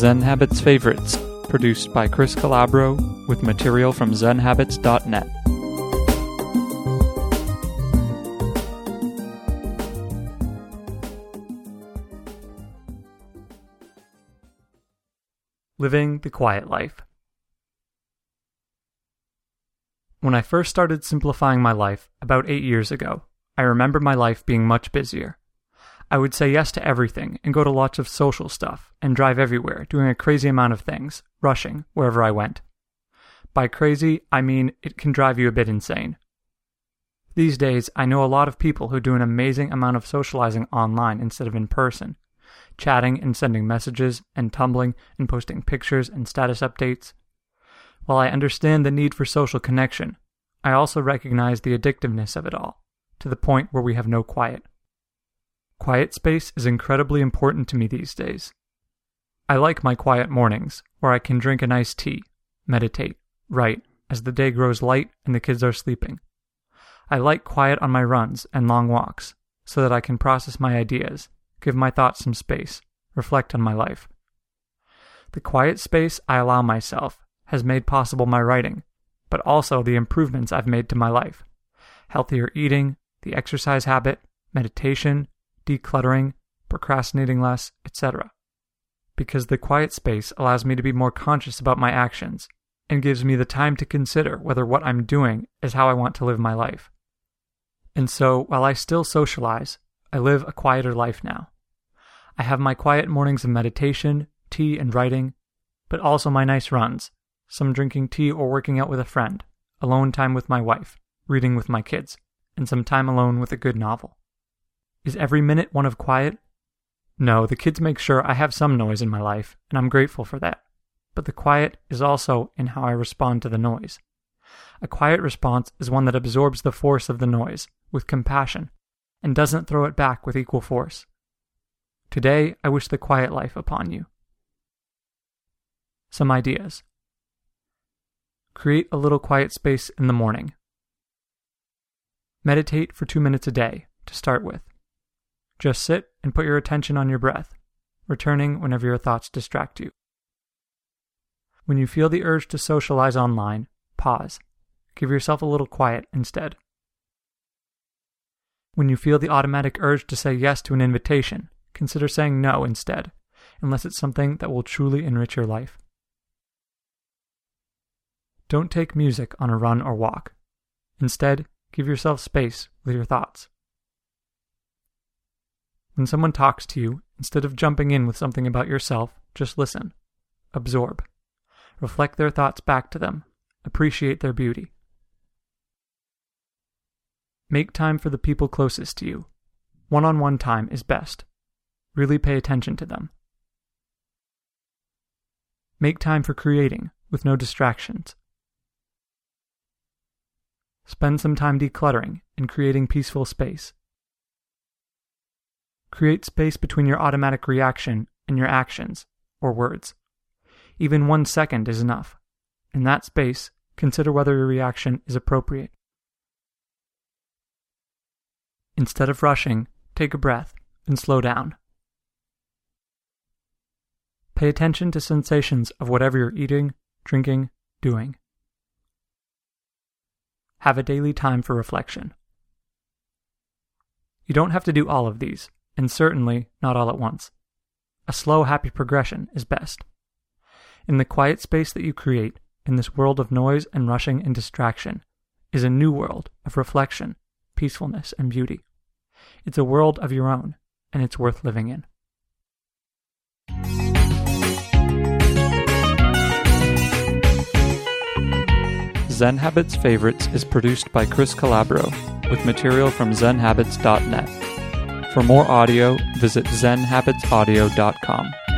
Zen Habits Favorites, produced by Chris Calabro with material from zenhabits.net. Living the Quiet Life. When I first started simplifying my life about eight years ago, I remember my life being much busier. I would say yes to everything and go to lots of social stuff and drive everywhere, doing a crazy amount of things, rushing wherever I went. By crazy, I mean it can drive you a bit insane. These days, I know a lot of people who do an amazing amount of socializing online instead of in person, chatting and sending messages and tumbling and posting pictures and status updates. While I understand the need for social connection, I also recognize the addictiveness of it all, to the point where we have no quiet. Quiet space is incredibly important to me these days. I like my quiet mornings, where I can drink a nice tea, meditate, write, as the day grows light and the kids are sleeping. I like quiet on my runs and long walks, so that I can process my ideas, give my thoughts some space, reflect on my life. The quiet space I allow myself has made possible my writing, but also the improvements I've made to my life healthier eating, the exercise habit, meditation, decluttering, procrastinating less, etc. Because the quiet space allows me to be more conscious about my actions and gives me the time to consider whether what I'm doing is how I want to live my life. And so, while I still socialize, I live a quieter life now. I have my quiet mornings of meditation, tea, and writing, but also my nice runs, some drinking tea or working out with a friend, alone time with my wife, reading with my kids, and some time alone with a good novel. Is every minute one of quiet? No, the kids make sure I have some noise in my life, and I'm grateful for that. But the quiet is also in how I respond to the noise. A quiet response is one that absorbs the force of the noise with compassion and doesn't throw it back with equal force. Today, I wish the quiet life upon you. Some ideas. Create a little quiet space in the morning. Meditate for two minutes a day to start with. Just sit and put your attention on your breath, returning whenever your thoughts distract you. When you feel the urge to socialize online, pause. Give yourself a little quiet instead. When you feel the automatic urge to say yes to an invitation, consider saying no instead, unless it's something that will truly enrich your life. Don't take music on a run or walk. Instead, give yourself space with your thoughts. When someone talks to you, instead of jumping in with something about yourself, just listen. Absorb. Reflect their thoughts back to them. Appreciate their beauty. Make time for the people closest to you. One on one time is best. Really pay attention to them. Make time for creating with no distractions. Spend some time decluttering and creating peaceful space. Create space between your automatic reaction and your actions or words. Even one second is enough. In that space, consider whether your reaction is appropriate. Instead of rushing, take a breath and slow down. Pay attention to sensations of whatever you're eating, drinking, doing. Have a daily time for reflection. You don't have to do all of these and certainly not all at once. A slow, happy progression is best. In the quiet space that you create, in this world of noise and rushing and distraction, is a new world of reflection, peacefulness, and beauty. It's a world of your own, and it's worth living in. Zen Habits Favorites is produced by Chris Calabro with material from zenhabits.net. For more audio, visit zenhabitsaudio.com.